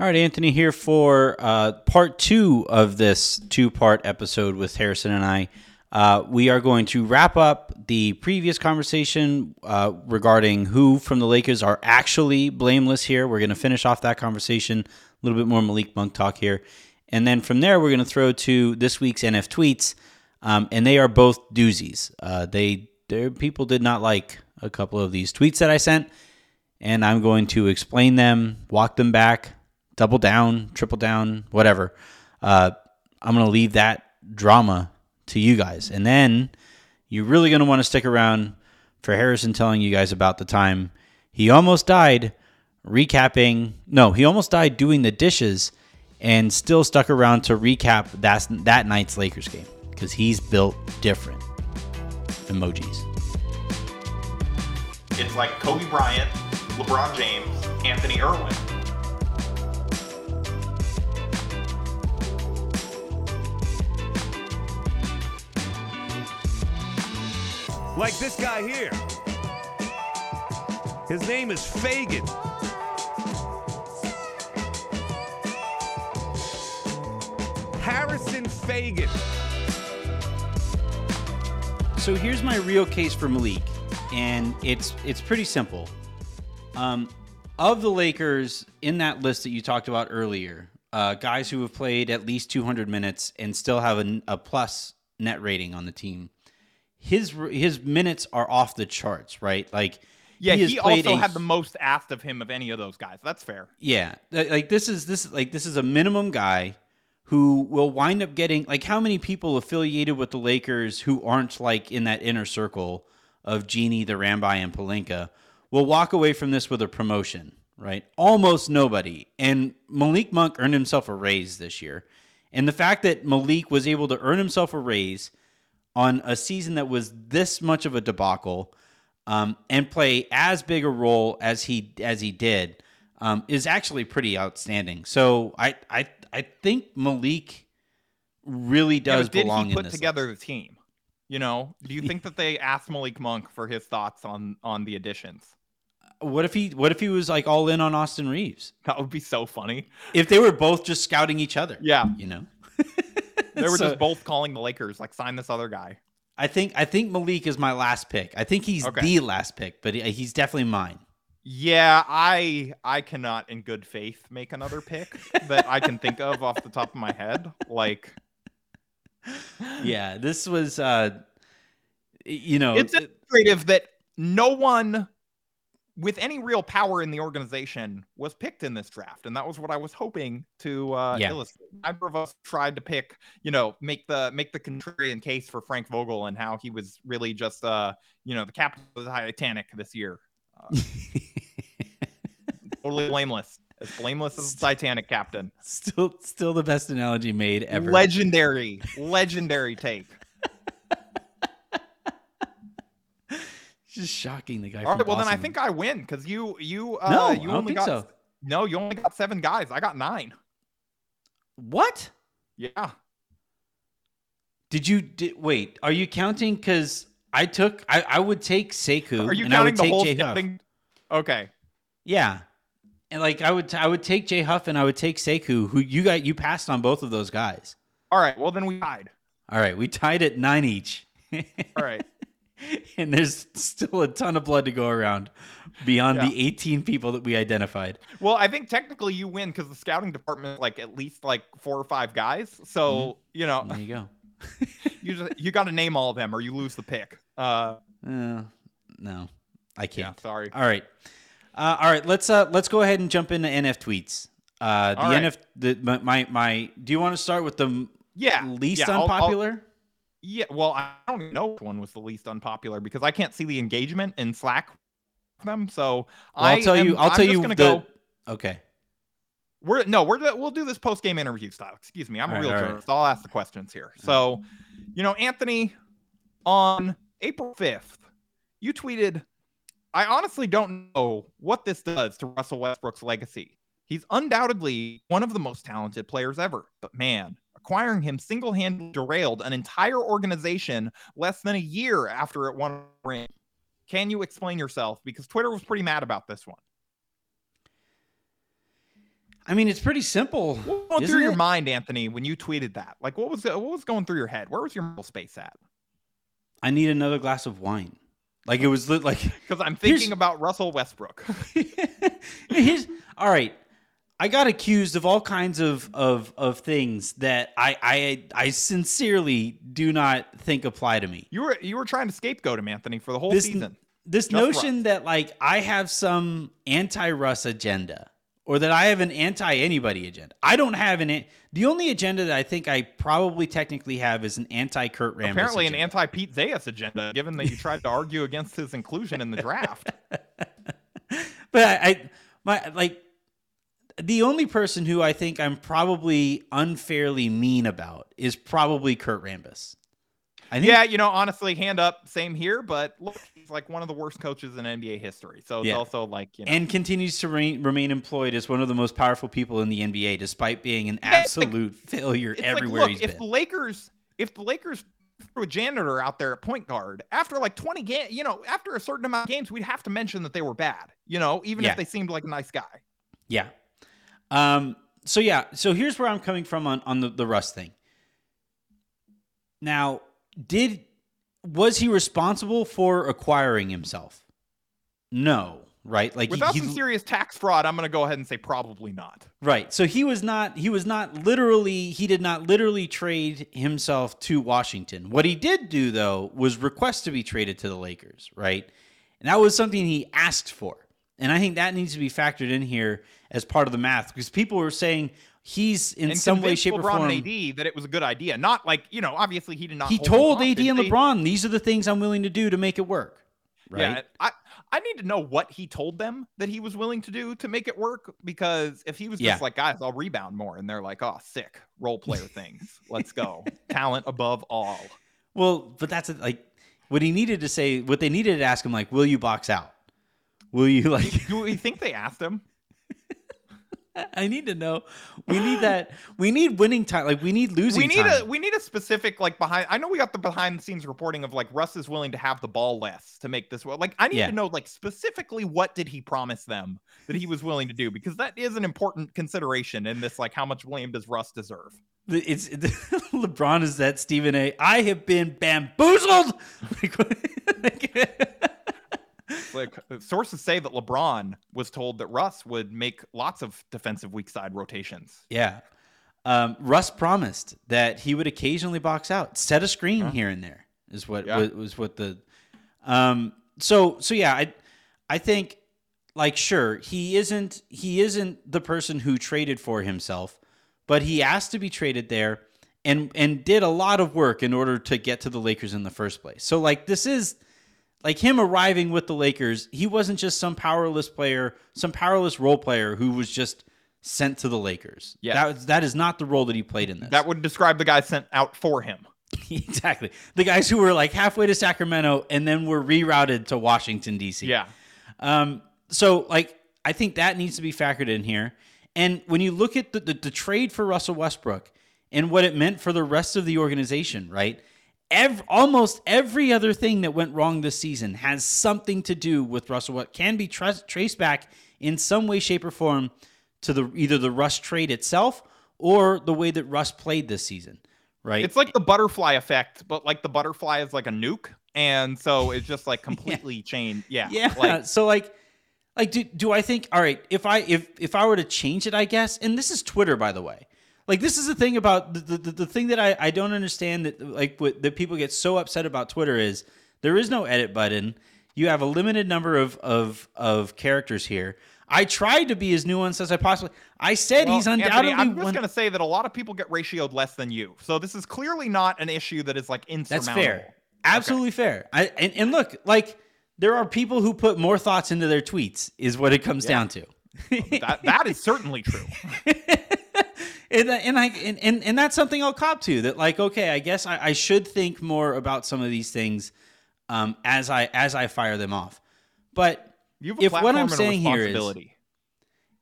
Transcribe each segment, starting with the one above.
All right, Anthony here for uh, part two of this two part episode with Harrison and I. Uh, we are going to wrap up the previous conversation uh, regarding who from the Lakers are actually blameless here. We're going to finish off that conversation, a little bit more Malik Monk talk here. And then from there, we're going to throw to this week's NF tweets. Um, and they are both doozies. Uh, they people did not like a couple of these tweets that I sent, and I'm going to explain them, walk them back, double down, triple down, whatever. Uh, I'm going to leave that drama to you guys. And then you're really going to want to stick around for Harrison telling you guys about the time he almost died recapping. No, he almost died doing the dishes and still stuck around to recap that, that night's Lakers game because he's built different. Emojis. It's like Kobe Bryant, LeBron James, Anthony Irwin. Like this guy here. His name is Faigen. Harrison Faigen. So here's my real case for Malik, and it's it's pretty simple. Um, of the Lakers in that list that you talked about earlier, uh, guys who have played at least 200 minutes and still have a, a plus net rating on the team, his his minutes are off the charts, right? Like yeah, he, he also a, had the most asked of him of any of those guys. That's fair. Yeah, like this is this like this is a minimum guy who will wind up getting like how many people affiliated with the Lakers who aren't like in that inner circle of Jeanie, the Rambis, and Pelinka will walk away from this with a promotion, right? Almost nobody. And Malik Monk earned himself a raise this year. And the fact that Malik was able to earn himself a raise on a season that was this much of a debacle um, and play as big a role as he as he did um, is actually pretty outstanding. So I I I think Malik really does yeah, belong did he put together list. the team? You know, do you think that they asked Malik Monk for his thoughts on on the additions? What if he what if he was like all in on Austin Reaves? That would be so funny. If they were both just scouting each other. Yeah. You know. They were so, just both calling the Lakers, like sign this other guy. I think I think Malik is my last pick. I think he's okay. the last pick, but he's definitely mine. Yeah, I I cannot in good faith make another pick that I can think of off the top of my head. Like Yeah, this was uh you know It's illustrative that no one with any real power in the organization was picked in this draft and that was what i was hoping to uh yeah. illustrate. Neither of us tried to pick you know make the make the contrarian case for frank vogel and how he was really just uh you know the captain of the titanic this year. Uh, totally blameless as blameless as the titanic captain. still still the best analogy made ever. Legendary legendary take just shocking the guy. All right, well then I think I win because you you uh, no, you only got so. no, you only got seven guys. I got nine. What? Yeah. Did you did, wait? Are you counting? Because I took I, I would take Sekou. Are you and counting I would the take whole Jay thing? Okay. Yeah. And like I would I would take Jay Huff and I would take Sekou. who you got you passed on both of those guys. All right. Well then we tied. All right, we tied at nine each. All right. and there's still a ton of blood to go around beyond yeah. the 18 people that we identified. Well, I think technically you win because the scouting department like at least like four or five guys. So mm-hmm. you know, there you go. you just you got to name all of them or you lose the pick. Uh, uh no, I can't. Yeah, sorry. All right, uh, all right. Let's uh let's go ahead and jump into NF tweets. Uh, the right. NF the my my. Do you want to start with the yeah least yeah, unpopular? I'll, I'll, yeah, well, I don't know which one was the least unpopular because I can't see the engagement in Slack them. So well, I'll tell am, you. I'll I'm tell you. Gonna the... go. Okay. We're no, we're we'll do this post game interview style. Excuse me, I'm a real right, journalist. Right. I'll ask the questions here. So, you know, Anthony, on April 5th, you tweeted, "I honestly don't know what this does to Russell Westbrook's legacy. He's undoubtedly one of the most talented players ever, but man, acquiring him single handedly derailed an entire organization less than a year after it won a ring. Can you explain yourself? Because Twitter was pretty mad about this one. I mean, it's pretty simple. What went through your mind, Anthony, when you tweeted that? Like, what was what was going through your head? Where was your mental space at? I need another glass of wine. Like it was lit like Because I'm thinking about Russell Westbrook. All right. I got accused of all kinds of of of things that I I I sincerely do not think apply to me. you were you were trying to scapegoat him, Anthony, for the whole This season. this Just notion that like I have some anti-Russ agenda or that I have an anti-anybody agenda. I don't have an the only agenda that I think I probably technically have is an anti-Kurt Rambis. Apparently, an anti Pete Zayas agenda, given that you tried to argue against his inclusion in the draft. but I, I my like the only person who I think I'm probably unfairly mean about is probably Kurt Rambis. I think yeah, you know, honestly, hand up, same here. But look, he's like one of the worst coaches in NBA history. So it's Yeah. also like you know, and continues to remain, remain employed as one of the most powerful people in the NBA, despite being an Yeah, it's like- absolute failure everywhere like, look, he's if been. the Lakers, if the Lakers threw a janitor out there at point guard after like 20 games, you know, after a certain amount of games, we'd have to mention that they were bad. You know, even Yeah. if they seemed like a nice guy. Yeah. Um, so yeah, so here's where I'm coming from on, on the, the Russ thing. Now, did was he responsible for acquiring himself? No, right? Like Without he, some serious tax fraud, I'm going to go ahead and say probably not. right. So he was not he was not literally he did not literally trade himself to Washington. What he did do though was request to be traded to the Lakers, right? And that was something he asked for. And I think that needs to be factored in here as part of the math because people were saying he's in and some way, shape, or form. and AD that it was a good idea. Not like you know, obviously he did not. He told. AD and They- LeBron, "These are the things I'm willing to do to make it work." Right? Yeah, I I need to know what he told them that he was willing to do to make it work because if he was just like, guys, I'll rebound more, and they're like, oh, sick role player things, let's go, talent above all. Well, but that's like what he needed to say. What they needed to ask him, like, "Will you box out? Will you like?" Do we think they asked him? I need to know. We need that. We need winning time. Like we need losing We need time. a we need a specific like behind. I know we got the behind the scenes reporting of like Russ is willing to have the ball less to make this well. Like I need Yeah. to know like specifically what did he promise them that he was willing to do because that is an important consideration in this. Like how much blame does Russ deserve? The- It's LeBron is that Stephen A. I have been bamboozled. Like- Like sources say that LeBron was told that Russ would make lots of defensive weak side rotations. yeah. Um, Russ promised that he would occasionally box out, set a screen Huh. here and there. Is what Yeah. was, was what the. Um. So so yeah, I I think like sure he isn't he isn't the person who traded for himself, but he asked to be traded there, and and did a lot of work in order to get to the Lakers in the first place. So like this is like him arriving with the Lakers, he wasn't just some powerless player, some powerless role player who was just sent to the Lakers. Yes. that that is not the role that he played in this. That would describe the guy sent out for him. exactly the guys who were like halfway to Sacramento and then were rerouted to Washington D.C. Yeah. Um, so like I think that needs to be factored in here. And when you look at the, the, the trade for Russell Westbrook and what it meant for the rest of the organization, right? Ev- almost every other thing that went wrong this season has something to do with Russell. What can be tra- traced back in some way, shape, or form to the either the Russ trade itself or the way that Russ played this season, right? It's like the butterfly effect, but like the butterfly is like a nuke. And so it's just like completely chained. Yeah. Yeah. Like, so like like do, do I think all right, if I if if I were to change it, I guess, and this is Twitter by the way. Like this is the thing about the the, the thing that I, I don't understand that like what that people get so upset about Twitter is there is no edit button. You have a limited number of of of characters here. I tried to be as nuanced as I possibly. I said well, he's Anthony, undoubtedly I'm just one. going to say that a lot of people get ratioed less than you. So this is clearly not an issue that is like insurmountable. That's fair. Absolutely fair. I and, and look, like there are people who put more thoughts into their tweets, is what it comes down to. That, that is certainly true. and and I and, and and that's something I'll cop to. That like, okay, I guess I, I should think more about some of these things um, as I as I fire them off. But You have a If what I'm saying here is-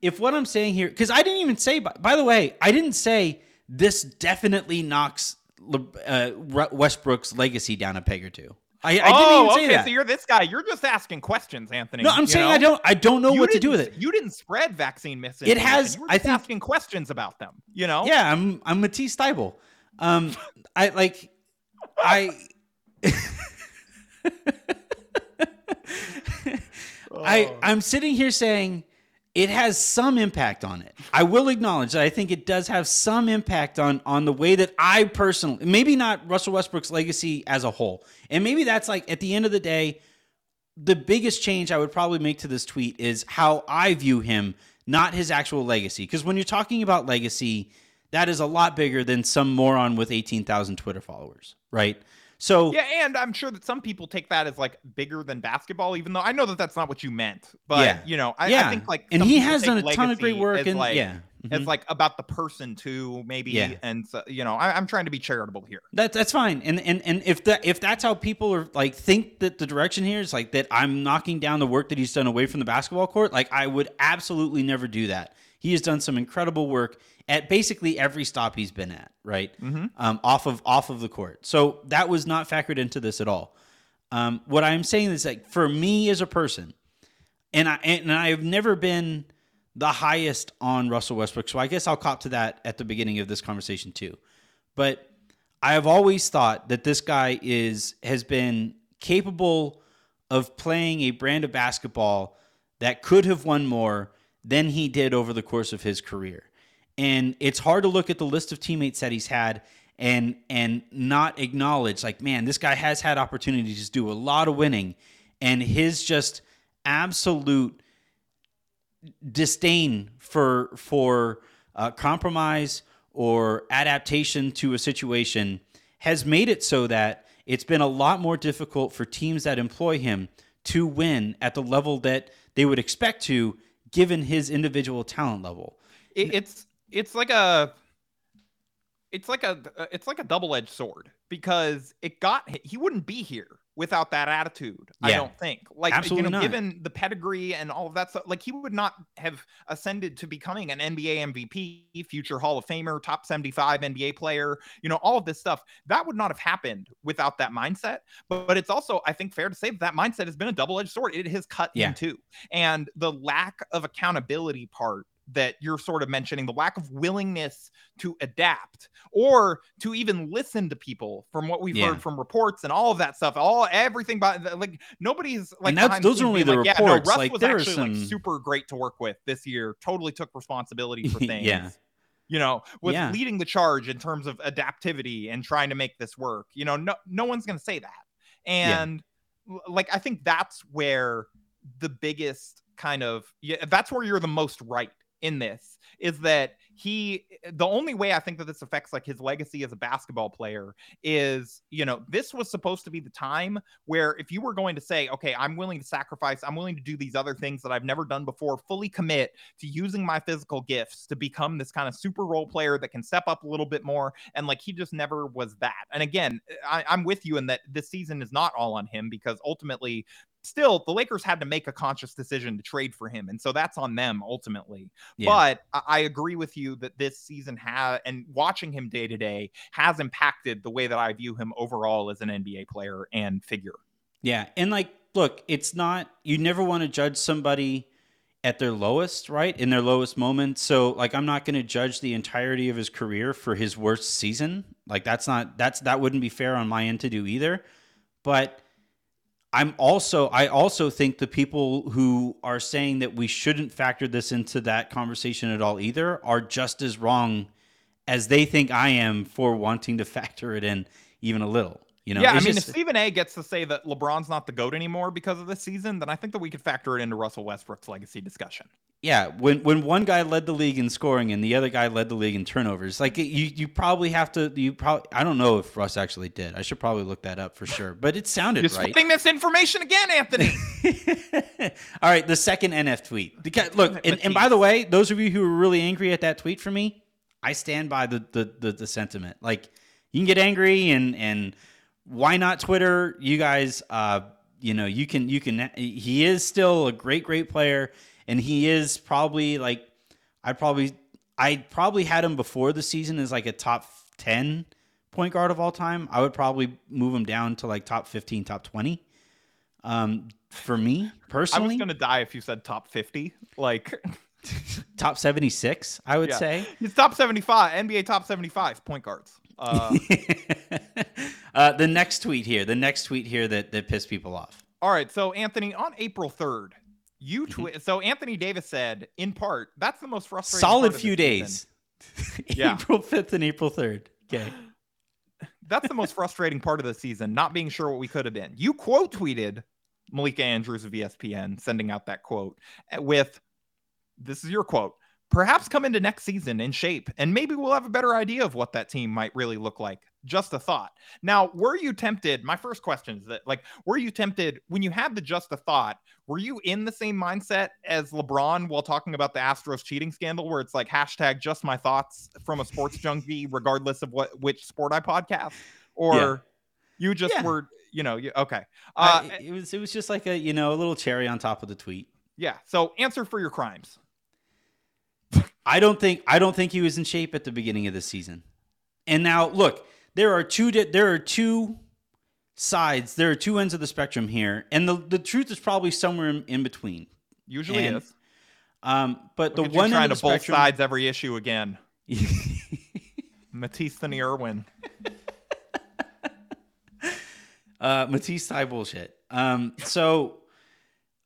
if what I'm saying here, because I didn't even say, by, by the way, I didn't say this definitely knocks uh, Westbrook's legacy down a peg or two. I, I didn't oh, even say okay. that. So you're this guy. You're just asking questions, Anthony. no, I'm saying know? I don't. I don't know You what to do with it. You didn't spread vaccine misinformation. It has- I think- asking questions about them. You know. Yeah, I'm I'm Matisse Thybulle. Um, I like I. I I'm sitting here saying it has some impact on it. I will acknowledge that I think it does have some impact on on the way that I personally maybe not Russell Westbrook's legacy as a whole. And maybe that's like at the end of the day the biggest change I would probably make to this tweet is how I view him, not his actual legacy. Because when you're talking about legacy, that is a lot bigger than some moron with 18,000 Twitter followers, right? So Yeah, and I'm sure that some people take that as like bigger than basketball, even though I know that that's not what you meant. But Yeah. you know, I, yeah, I think like and he has done a ton of great work, and like, yeah, it's mhm. like about the person too, maybe. Yeah. And so, you know, I, I'm trying to be charitable here. That that's fine. And and and if that if that's how people are like think that the direction here is like that I'm knocking down the work that he's done away from the basketball court, like I would absolutely never do that. He has done some incredible work at basically every stop he's been at, right? Um, off of off of the court. So that was not factored into this at all. Um, what I'm saying is like for me as a person, and I and I have never been the highest on Russell Westbrook, so I guess I'll cop to that at the beginning of this conversation too. But I have always thought that this guy is has been capable of playing a brand of basketball that could have won more than he did over the course of his career. And it's hard to look at the list of teammates that he's had and and not acknowledge like man, this guy has had opportunities to do a lot of winning and his just absolute disdain for for uh, compromise or adaptation to a situation has made it so that it's been a lot more difficult for teams that employ him to win at the level that they would expect to given his individual talent level. It, it's it's like a it's like a it's like a double-edged sword because it got he wouldn't be here without that attitude i don't think. Like Absolutely you know not. given the pedigree and all of that stuff like he would not have ascended to becoming an nba mvp future hall of famer top 75 nba player you know all of this stuff. That would not have happened without that mindset. But, but it's also i think fair to say that that mindset has been a double-edged sword. It has cut Yeah. him too and the lack of accountability part that you're sort of mentioning the lack of willingness to adapt or to even listen to people from what we've Yeah. heard from reports and all of that stuff all everything by like nobody's like those are only the like, yeah, reports, no, Russ like, was there are actually some- like super great to work with this year totally took responsibility for things Yeah. you know was Yeah. leading the charge in terms of adaptivity and trying to make this work you know no no one's going to say that and like i think that's where the biggest kind of yeah that's where you're the most right in this is that he the only way i think that this affects like his legacy as a basketball player is you know this was supposed to be the time where if you were going to say okay i'm willing to sacrifice i'm willing to do these other things that i've never done before fully commit to using my physical gifts to become this kind of super role player that can step up a little bit more and like he just never was that. And again I, i'm with you in that this season is not all on him because ultimately still the lakers had to make a conscious decision to trade for him and so that's on them ultimately Yeah. but I, I agree with you that this season has and watching him day to day has impacted the way that i view him overall as an nba player and figure Yeah, and like, look, it's not. You never want to judge somebody at their lowest, right? In their lowest moment. So, like, I'm not going to judge the entirety of his career for his worst season. Like, that's not. That's that wouldn't be fair on my end to do either. But I'm also. I also think the people who are saying that we shouldn't factor this into that conversation at all either are just as wrong as they think I am for wanting to factor it in even a little. You know, yeah, I mean, just- if Stephen A gets to say that LeBron's not the GOAT anymore because of this season, then I think that we could factor it into Russell Westbrook's legacy discussion. Yeah, when when one guy led the league in scoring and the other guy led the league in turnovers, like you you probably have to you probably I don't know if Russ actually did. I should probably look that up for sure, but it sounded You're right. this information again, Anthony. All right, the second NF tweet. Because, look, and, and by the way, those of you who were really angry at that tweet for me, I stand by the the the, the sentiment. Like you can get angry and and why not Twitter? You guys, uh, you know, you can you can. He is still a great great player, and he is probably like I probably I probably had him before the season as like a top ten point guard of all time, I would probably move him down to like top 15, top 20. Um, for me personally, I was gonna die if you said top 50. Like top 76, I would Yeah. say. it's top 75, NBA top 75 point guards. Uh, uh, the next tweet here, the next tweet here that, that pissed people off. all right, so Anthony, on April 3rd, you Mm-hmm. tweet. So Anthony Davis said, in part, that's the most frustrating. Solid part of few days. Yeah. April 5th and April 3rd. Okay. That's the most frustrating part of the season, not being sure what we could have been. You quote tweeted Malika Andrews of ESPN, sending out that quote uh, with this is your quote. Perhaps come into next season in shape, and maybe we'll have a better idea of what that team might really look like. Just a thought. Now, were you tempted? My first question is that, like, were you tempted when you had the just a thought? Were you in the same mindset as LeBron while talking about the Astros cheating scandal, where it's like hashtag just my thoughts from a sports junkie, regardless of what which sport I podcast? Or Yeah. you just Yeah. were, you know, you, okay. Uh, Uh, it was it was just like a you know a little cherry on top of the tweet. yeah. So answer for your crimes. I don't think I don't think he was in shape at the beginning of the season. And now look, there are two di- there are two sides, there are two ends of the spectrum here, and the the truth is probably somewhere in, in between. Usually And is. Um, but Look the one trying end to of the both sides every issue again. Matisse and Irwin. uh, Matisse tie bullshit. Um, so,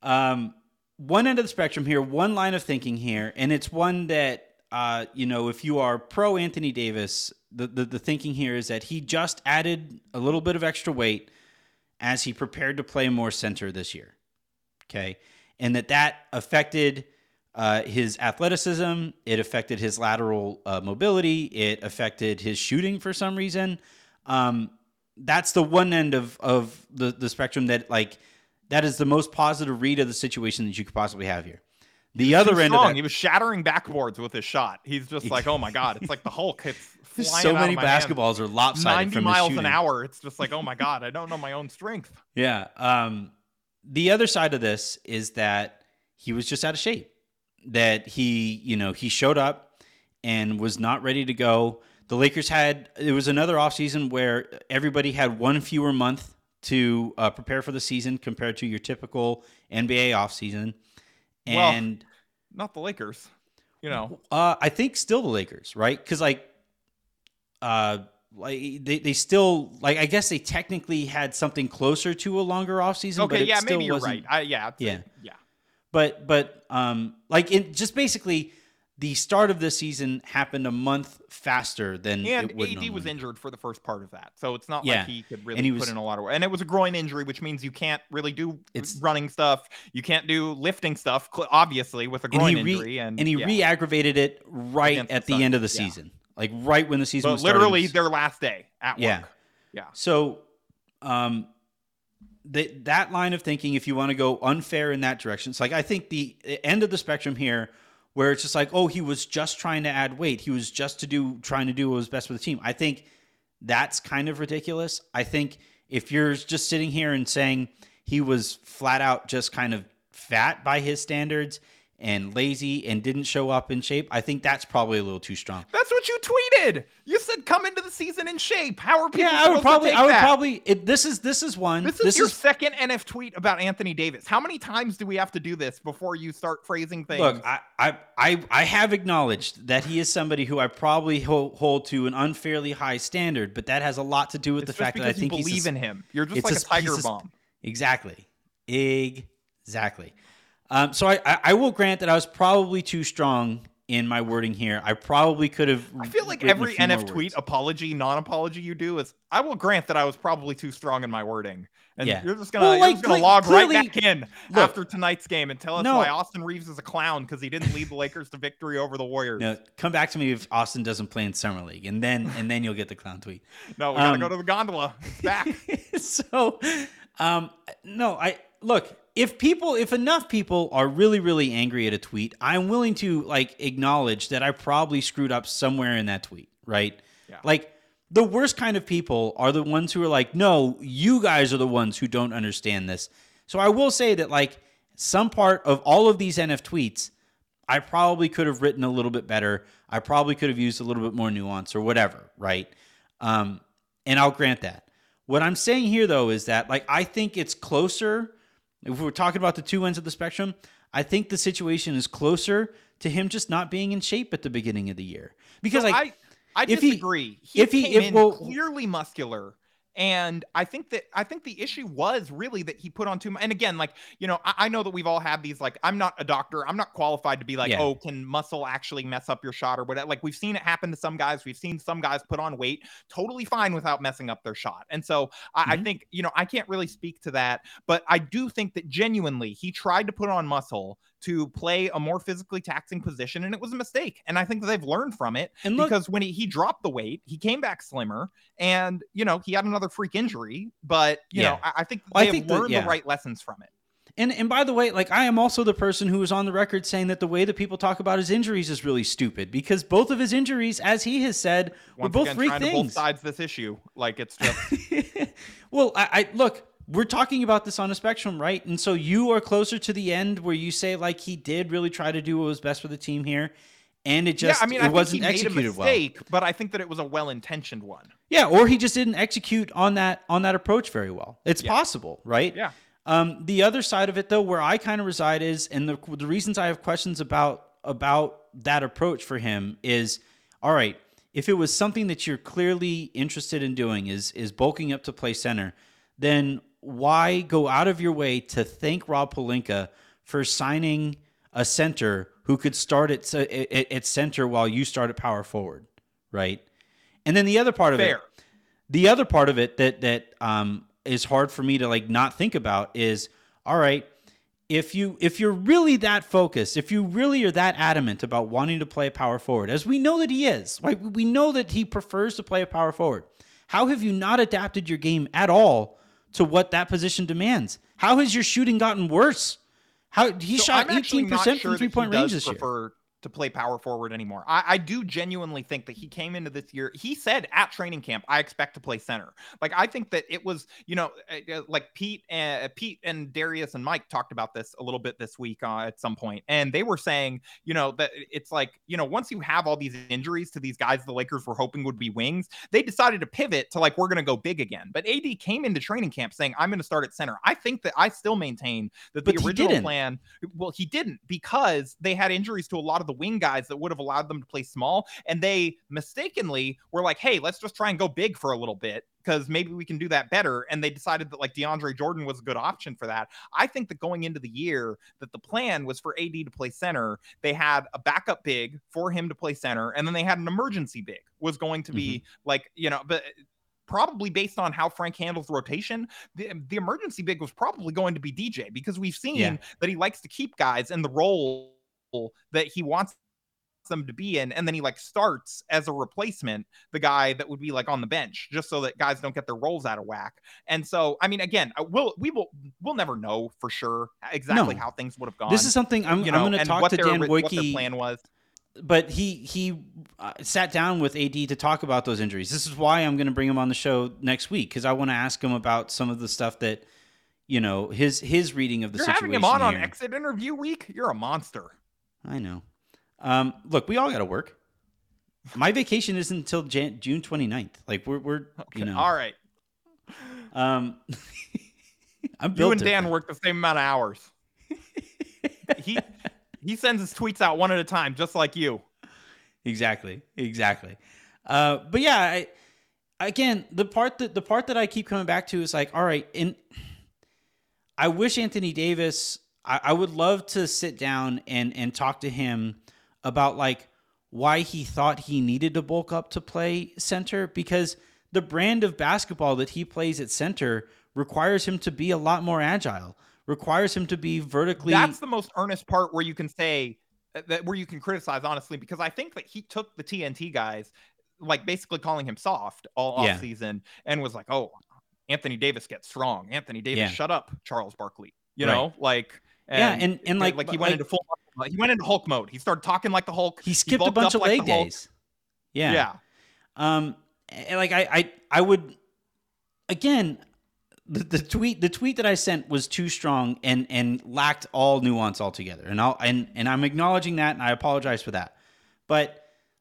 um, one end of the spectrum here, one line of thinking here, and it's one that uh, you know, if you are pro Anthony Davis, the, the the thinking here is that he just added a little bit of extra weight as he prepared to play more center this year. Okay, and that that affected. Uh, his athleticism, it affected his lateral uh, mobility, it affected his shooting for some reason. Um, that's the one end of of the the spectrum that like that is the most positive read of the situation that you could possibly have here. The other end strong. of that, He was shattering backboards with his shot. He's just like, oh my god, it's like the Hulk. It's there's flying so many basketballs are lopsided 90 from his miles an hour. It's just like, oh my god, I don't know my own strength. Yeah. Um, the other side of this is that he was just out of shape. That he, you know, he showed up and was not ready to go. The Lakers had it was another offseason where everybody had one fewer month to uh, prepare for the season compared to your typical NBA offseason. Well, And Not the Lakers. You know, uh, I think still the Lakers, right? Because like, uh, like they, they still like I guess they technically had something closer to a longer offseason. but okay, it yeah, still maybe you're right. I, yeah, Yeah. yeah. But but um like it just basically the start of the season happened a month faster than And it would AD was injured for the first part of that, so it's not Yeah. like he could really And he put was- in a lot of work. And it was a groin injury, which means you can't really do It's- running stuff. You can't do lifting stuff, obviously, with a and groin he re- injury. And and he yeah. re-aggravated it right Against the at the Suns, end of the yeah. season, like right when the season So was starting. literally their last day at Yeah. work. Yeah. So, um, that that line of thinking, if you want to go unfair in that direction, it's like I think the end of the spectrum here, where it's just like, oh, he was just trying to add weight, he was just to do trying to do what was best for the team. I think that's kind of ridiculous. I think if you're just sitting here and saying he was flat out just kind of fat by his standards and lazy and didn't show up in shape, I think that's probably a little too strong. That's what you tweeted. You said come into the season in shape. How are people Yeah, I would probably, I would that? probably. It, this is this is one. This is your second NF tweet about Anthony Davis. How many times do we have to do this before you start phrasing things? Look, I, I, I, I have acknowledged that he is somebody who I probably hold, hold to an unfairly high standard, but that has a lot to do with it's the fact that I you think he's believe a, in him. You're just like a, a- tiger a- bomb. exactly, exactly. Um, so I, I, will grant that I was probably too strong in my wording here. I probably could have. I feel like every NF tweet, apology, non-apology you do is I will grant that I was probably too strong in my wording. And Yeah. you're just gonna, Well, you're like, just gonna cle- log clearly- right back in Look. after tonight's game and tell us No. why Austin Reaves is a clown because he didn't lead the Lakers to victory over the Warriors. No, come back to me if Austin doesn't play in summer league, and then and then you'll get the clown tweet. No, we gotta Um, go to the gondola. It's back. so um no i look if people if enough people are really really angry at a tweet i'm willing to like acknowledge that i probably screwed up somewhere in that tweet right Yeah. like the worst kind of people are the ones who are like no you guys are the ones who don't understand this so i will say that like some part of all of these nf tweets i probably could have written a little bit better i probably could have used a little bit more nuance or whatever right um and I'll grant that. What I'm saying here though is that like I think it's closer. If we're talking about the two ends of the spectrum, I think the situation is closer to him just not being in shape at the beginning of the year because So like I, I disagree. He, if he- if- in well- clearly muscular. And I think that I think the issue was really that he put on too much. And again, like you know, I, I know that we've all had these. Like, I'm not a doctor. I'm not qualified to be like, Yeah. oh, can muscle actually mess up your shot or whatever. Like we've seen it happen to some guys. We've seen some guys put on weight totally fine without messing up their shot. And so I, I Mhm. think you know I can't really speak to that, but I do think that genuinely he tried to put on muscle to play a more physically taxing position, and it was a mistake. And I think that they've learned from it and look, because when he, he dropped the weight, he came back slimmer, and you know he had another freak injury. But you Yeah. know, I, I think Well, I they think learned yeah. the right lessons from it. And and by the way, like I am also the person who is on the record saying that the way that people talk about his injuries is really stupid because both of his injuries, as he has said, were both again, freak trying to both sides this issue, like it's just well, I, I look, we're talking about this on a spectrum, right? And so you are closer to the end where you say like he did really try to do what was best for the team here, and it just yeah. I mean, it I think wasn't he made a executed well. but I think that it was a well-intentioned one. Yeah, or he just didn't execute on that on that approach very well. It's Yeah. possible, right? Yeah. Um, the other side of it, though, where I kind of reside is, and the the reasons I have questions about about that approach for him is, all right, if it was something that you're clearly interested in doing, is is bulking up to play center, then why go out of your way to thank Rob Pelinka for signing a center who could start at, at, at center while you start at power forward, right? And then the other part of it, the other part of it that that um, is hard for me to like not think about is all right if you if you're really that focused if you really are that adamant about wanting to play a power forward as we know that he is right? We know that he prefers to play a power forward. How have you not adapted your game at all to what that position demands. How has your shooting gotten worse? How he So shot 18% not from three point range this year to play power forward anymore. I, I do genuinely think that he came into this year. He said at training camp, "I expect to play center." Like I think that it was, you know, uh, uh, like Pete and uh, Pete and Darius and Mike talked about this a little bit this week uh, at some point, and they were saying, you know, that it's like, you know, once you have all these injuries to these guys, the Lakers were hoping would be wings. They decided to pivot to like we're going to go big again. But AD came into training camp saying, "I'm going to start at center." I think that I still maintain that the he original plan well, he didn't because they had injuries to a lot of the wing guys that would have allowed them to play small. And they mistakenly were like, hey, let's just try and go big for a little bit because maybe we can do that better. And they decided that like DeAndre Jordan was a good option for that. I think that going into the year, that the plan was for AD to play center. They had a backup big for him to play center, and then they had an emergency big was going to be mm-hmm. like, you know, but probably based on how Frank handles rotation, the, the emergency big was probably going to be DJ because we've seen Yeah. that he likes to keep guys in the role that he wants them to be in and then he like starts as a replacement the guy that would be like on the bench just so that guys don't get their roles out of whack and so i mean again we'll we will we'll never know for sure exactly No. how things would have gone this is something i'm, you know I'm going to talk to their, dan ori- what their Woike plan was but he he uh, sat down with AD to talk about those injuries. This is why I'm going to bring him on the show next week because I want to ask him about some of the stuff that you know his his reading of the you're situation. having him on on exit interview week you're a monster I know. Um, look, we all got to work. My vacation isn't until Jan- June 29th. Like we're we're you know. all right Um, I'm you and dan work the same amount of hours he he sends his tweets out one at a time just like you exactly exactly uh but yeah I, again the part that the part that i keep coming back to is like all right and i wish anthony davis I, I would love to sit down and and talk to him about like why he thought he needed to bulk up to play center because the brand of basketball that he plays at center requires him to be a lot more agile requires him to be vertically That's the most earnest part where you can say uh, that where you can criticize honestly because I think that he took the TNT guys like basically calling him soft all Yeah. off season and was like, "Oh, Anthony Davis gets strong. Anthony Davis, Yeah. shut up, Charles Barkley." You Right. know, like Yeah, and- and, like- like he went like- into full he went into Hulk mode. He started talking like the Hulk. he skipped a bunch of like leg Hulk. days yeah Yeah. Um, and, like I, I, I would again, the, the tweet, the tweet that I sent was too strong and and lacked all nuance altogether. And I'll and and I'm acknowledging that, and I apologize for that. But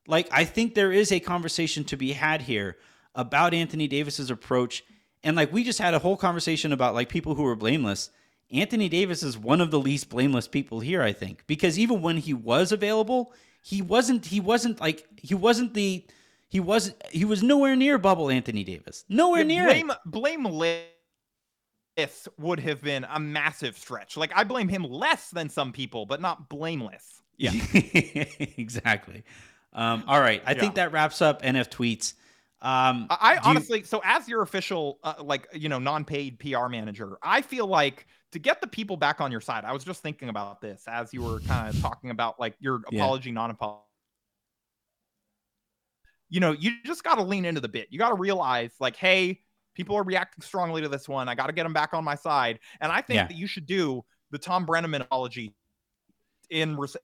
like, I think there is a conversation to be had here about Anthony Davis's approach. And like we just had a whole conversation about like people who were blameless. Anthony Davis is one of the least blameless people here, I think, because even when he was available, he wasn't he wasn't like he wasn't the he was he was nowhere near bubble Anthony Davis. Nowhere near blame it. blameless would have been a massive stretch. Like I blame him less than some people, but not blameless. Yeah. exactly. Um, all right. I Yeah. think that wraps up NF tweets. Um, I do you- honestly, so as your official, uh, like you know, non-paid PR manager, I feel like to get the people back on your side. I was just thinking about this as you were kind of talking about like your Yeah. apology, non-apology. You know, you just got to lean into the bit. You got to realize, like, hey, people are reacting strongly to this one. I got to get them back on my side, and I think Yeah. that you should do the Thom Brennaman apology in res-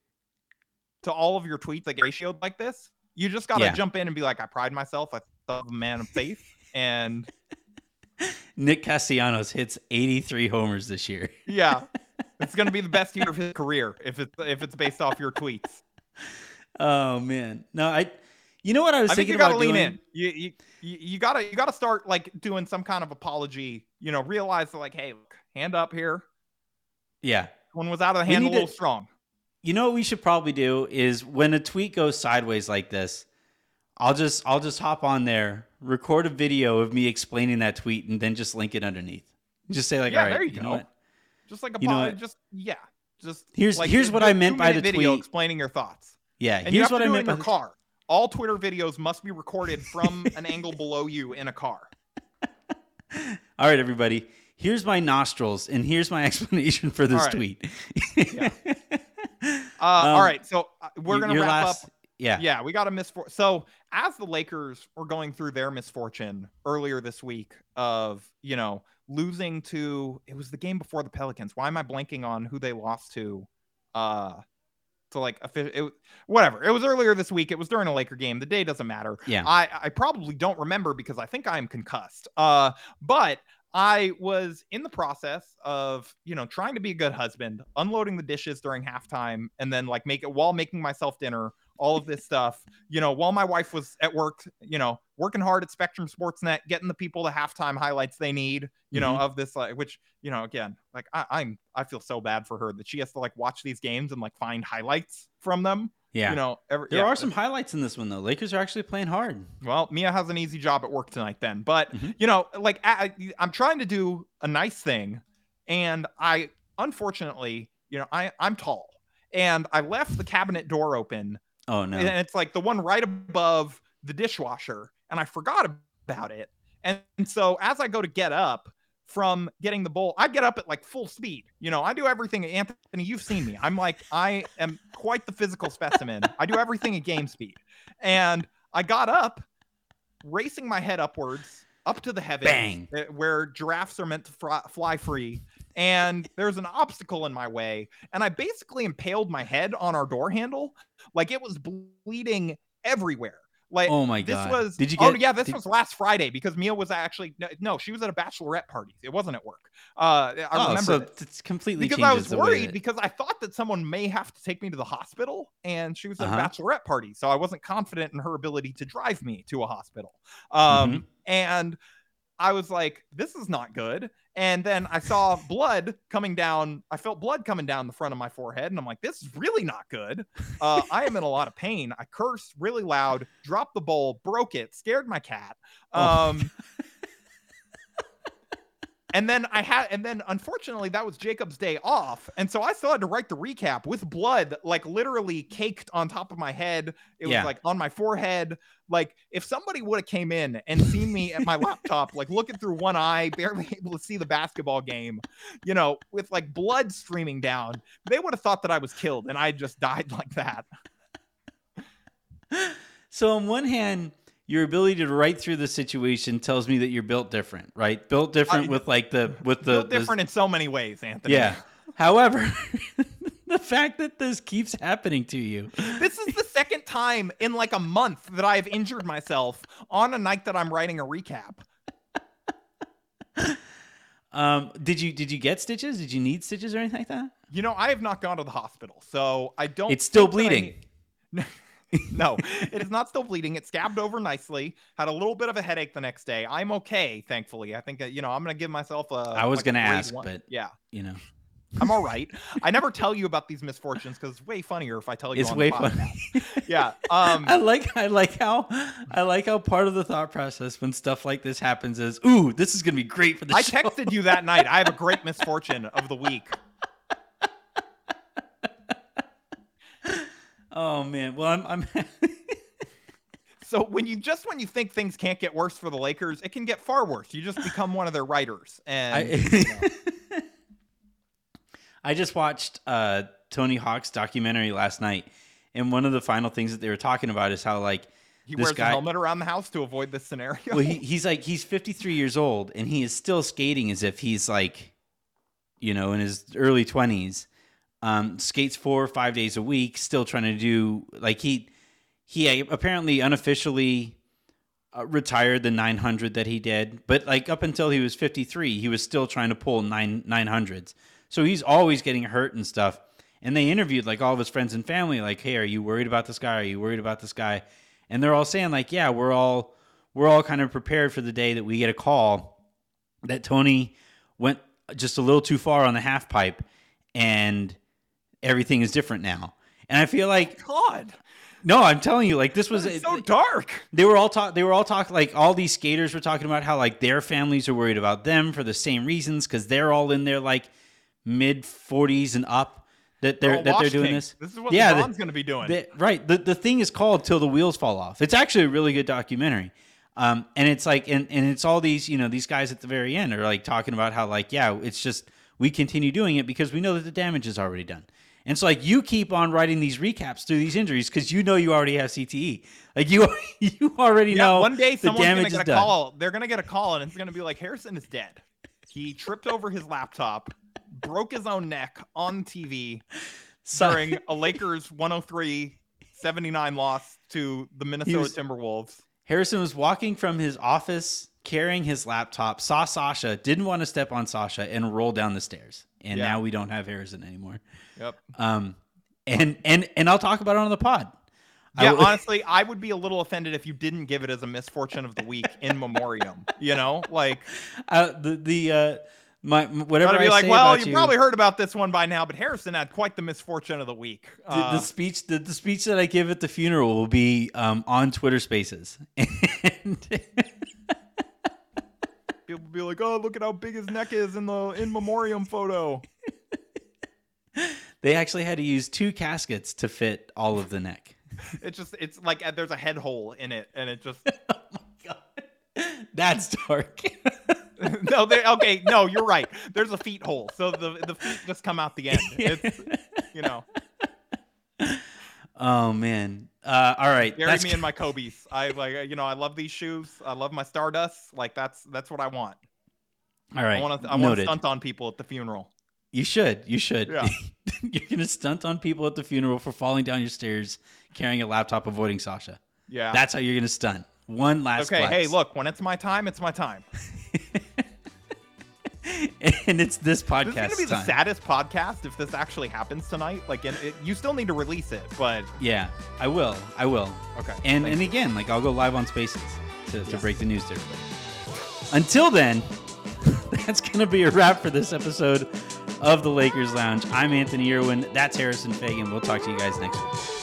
to all of your tweets like ratioed like this. You just got to Yeah. jump in and be like, I pride myself. I I'm a man of faith. And Nick Castellanos hits 83 homers this year. yeah, it's going to be the best year of his career if it's if it's based off your tweets. Oh man, no, I. You know what I was I think thinking you got to about lean doing? in. You you you you gotta you gotta start like doing some kind of apology. You know, realize like, hey, look, hand up here. Yeah. One was out of the hand a little to- strong. You know what we should probably do is when a tweet goes sideways like this, I'll just I'll just hop on there, record a video of me explaining that tweet, and then just link it underneath. Just say like, Yeah, all right, there you you go. Just like a You know what? just yeah, just Here's- like, here's what I meant by the video tweet. explaining your thoughts. Yeah. And here's what I meant in by the car. All Twitter videos must be recorded from an angle below you in a car. All right, everybody. Here's my nostrils, and here's my explanation for this All right. tweet. Yeah. Uh, Um, right, so uh, we're gonna wrap last- up. Yeah. Yeah, we got a misfortune. So as the Lakers were going through their misfortune earlier this week of you know losing to it was the game before the Pelicans. Why am I blanking on who they lost to? Uh, to like a it, whatever. It was earlier this week. It was during a Laker game. The day doesn't matter. Yeah. I I probably don't remember because I think I am concussed. Uh, but I was in the process of, you know, trying to be a good husband, unloading the dishes during halftime, and then like make it while making myself dinner, all of this stuff, you know, while my wife was at work, you know, working hard at Spectrum Sportsnet, getting the people the halftime highlights they need, you know, Mhm. of this, like, which, you know, again, like I, I'm, I feel so bad for her that she has to like watch these games and like find highlights from them. Yeah. You know, every, there yeah, are some highlights in this one though. Lakers are actually playing hard. well, Mia has an easy job at work tonight then. But, Mhm. you know, like I, I'm trying to do a nice thing and I unfortunately, you know, I I'm tall and I left the cabinet door open Oh no. and it's like the one right above the dishwasher and I forgot about it. And, and so as I go to get up from getting the bowl, I get up at like full speed. You know, I do everything. Anthony, you've seen me. I'm like, I am quite the physical specimen. I do everything at game speed. And I got up, racing my head upwards, up to the heavens, Bang. uh, where giraffes are meant to fly free. And there's an obstacle in my way. And I basically impaled my head on our door handle. Like it was bleeding everywhere. Like oh my god this was Did you oh get yeah this did- was last friday because mia was actually no, no she was at a bachelorette party it wasn't at work uh i oh, remember so it's completely because i was worried that- because i thought that someone may have to take me to the hospital and she was at Uh-huh. a bachelorette party so i wasn't confident in her ability to drive me to a hospital um Mm-hmm. and i was like this is not good and then i saw blood coming down i felt blood coming down the front of my forehead and i'm like this is really not good uh, I am in a lot of pain. I cursed really loud, dropped the bowl, broke it, scared my cat. Oh. And then I had, and then unfortunately that was Jacob's day off, and so I still had to write the recap with blood, like literally caked on top of my head. It Yeah. was like on my forehead. Like if somebody would have came in and seen me at my laptop, like looking through one eye, barely able to see the basketball game, you know, with like blood streaming down, they would have thought that I was killed and I just died like that. So on one hand, your ability to write through the situation tells me that you're built different, right? Built different I- with like the with the Built the- different in so many ways, Anthony. yeah. However, the fact that this keeps happening to you. This is the second time in like a month that I've injured myself on a night that I'm writing a recap. Um, did you did you get stitches? Did you need stitches or anything like that? You know, I have not gone to the hospital, so I don't. It's still bleeding. no, it is not still bleeding. It scabbed over nicely. Had a little bit of a headache the next day. I'm okay, thankfully. I think uh, you know I'm gonna give myself a. I was like gonna ask, one. but yeah, you know, I'm all right. I never tell you about these misfortunes because it's way funnier if I tell you. it's on way funny. Yeah. Um. I like I like how I like how part of the thought process when stuff like this happens is, ooh, this is gonna be great for the show. I show. texted you that night. I have a great misfortune of the week. Oh man, well I'm I'm So when you just when you think things can't get worse for the Lakers, it can get far worse. You just become one of their writers, and I, you know, I just watched uh, Tony Hawk's documentary last night, and one of the final things that they were talking about is how like he this wears guy- a helmet around the house to avoid this scenario. well he, he's like he's 53 years old and he is still skating as if he's like you know in his early 20s um, skates four or five days a week still trying to do like he he apparently unofficially uh, retired the 900 that he did but like up until he was 53 he was still trying to pull nine 900s so he's always getting hurt and stuff. And they interviewed like all of his friends and family like hey are you worried about this guy? Are you worried about this guy? And they're all saying like yeah we're all we're all kind of prepared for the day that we get a call that tony went just a little too far on the half pipe and everything is different now and i feel like God, no i'm telling you like this was so dark. they were all talk they were all talk like all these skaters were talking about how like their families are worried about them for the same reasons because they're all in their like mid 40s and up that they're Oh, that they're doing King. this This is what yeah LeBron's going to be doing. the- right. The the thing is called Till the Wheels Fall Off. It's actually a really good documentary. Um, and it's like and, and it's all these, you know, these guys at the very end are like talking about how like, yeah, it's just we continue doing it because we know that the damage is already done. And so like you keep on writing these recaps through these injuries because you know you already have CTE. Like you you already yeah, know one day the someone's gonna get a done. call. They're going to get a call, and it's going to be like Harrison is dead. He tripped over his laptop, broke his own neck on TV during a Lakers 103-79 loss to the Minnesota was- Timberwolves. Harrison was walking from his office carrying his laptop, saw Sasha, didn't want to step on Sasha, and rolled down the stairs. And Yeah. now we don't have Harrison anymore. Yep. Um, and and and I'll talk about it on the pod. Yeah, will- honestly, I would be a little offended if you didn't give it as a misfortune of the week in memoriam. You know, like uh, the the uh, my whatever gotta be I like, well, you you, probably heard about this one by now, but Harrison had quite the misfortune of the week. the, Uh, the speech the, the speech that I give at the funeral will be um, on Twitter Spaces. And people be like, oh, look at how big his neck is in the in memoriam photo. they actually had to use two caskets to fit all of the neck. It's just, it's like uh, there's a head hole in it, and it just. Oh my god, that's dark. no, they, okay, no, you're right. There's a feet hole, so the the feet just come out the end. It's, you know, oh man. Uh, all right. bury That's me in my Kobe's. I like, you know, I love these shoes. I love my Stardust. Like that's that's what I want. all right. I want to I want to stunt on people at the funeral. You should. You should. Yeah. You're gonna stunt on people at the funeral for falling down your stairs carrying a laptop, avoiding Sasha. Yeah. That's how you're gonna stunt. One last. okay. Hey, look, when it's my time, it's my time. and it's this This is podcast gonna be the saddest podcast if this actually happens tonight. Like, and it, you still need to release it, but Yeah, I will. I will. okay. And and again, like I'll go live on Spaces to, to break the news to everybody. Until then, that's gonna be a wrap for this episode of the Lakers Lounge. I'm Anthony Irwin. That's Harrison Faigen. We'll talk to you guys next week.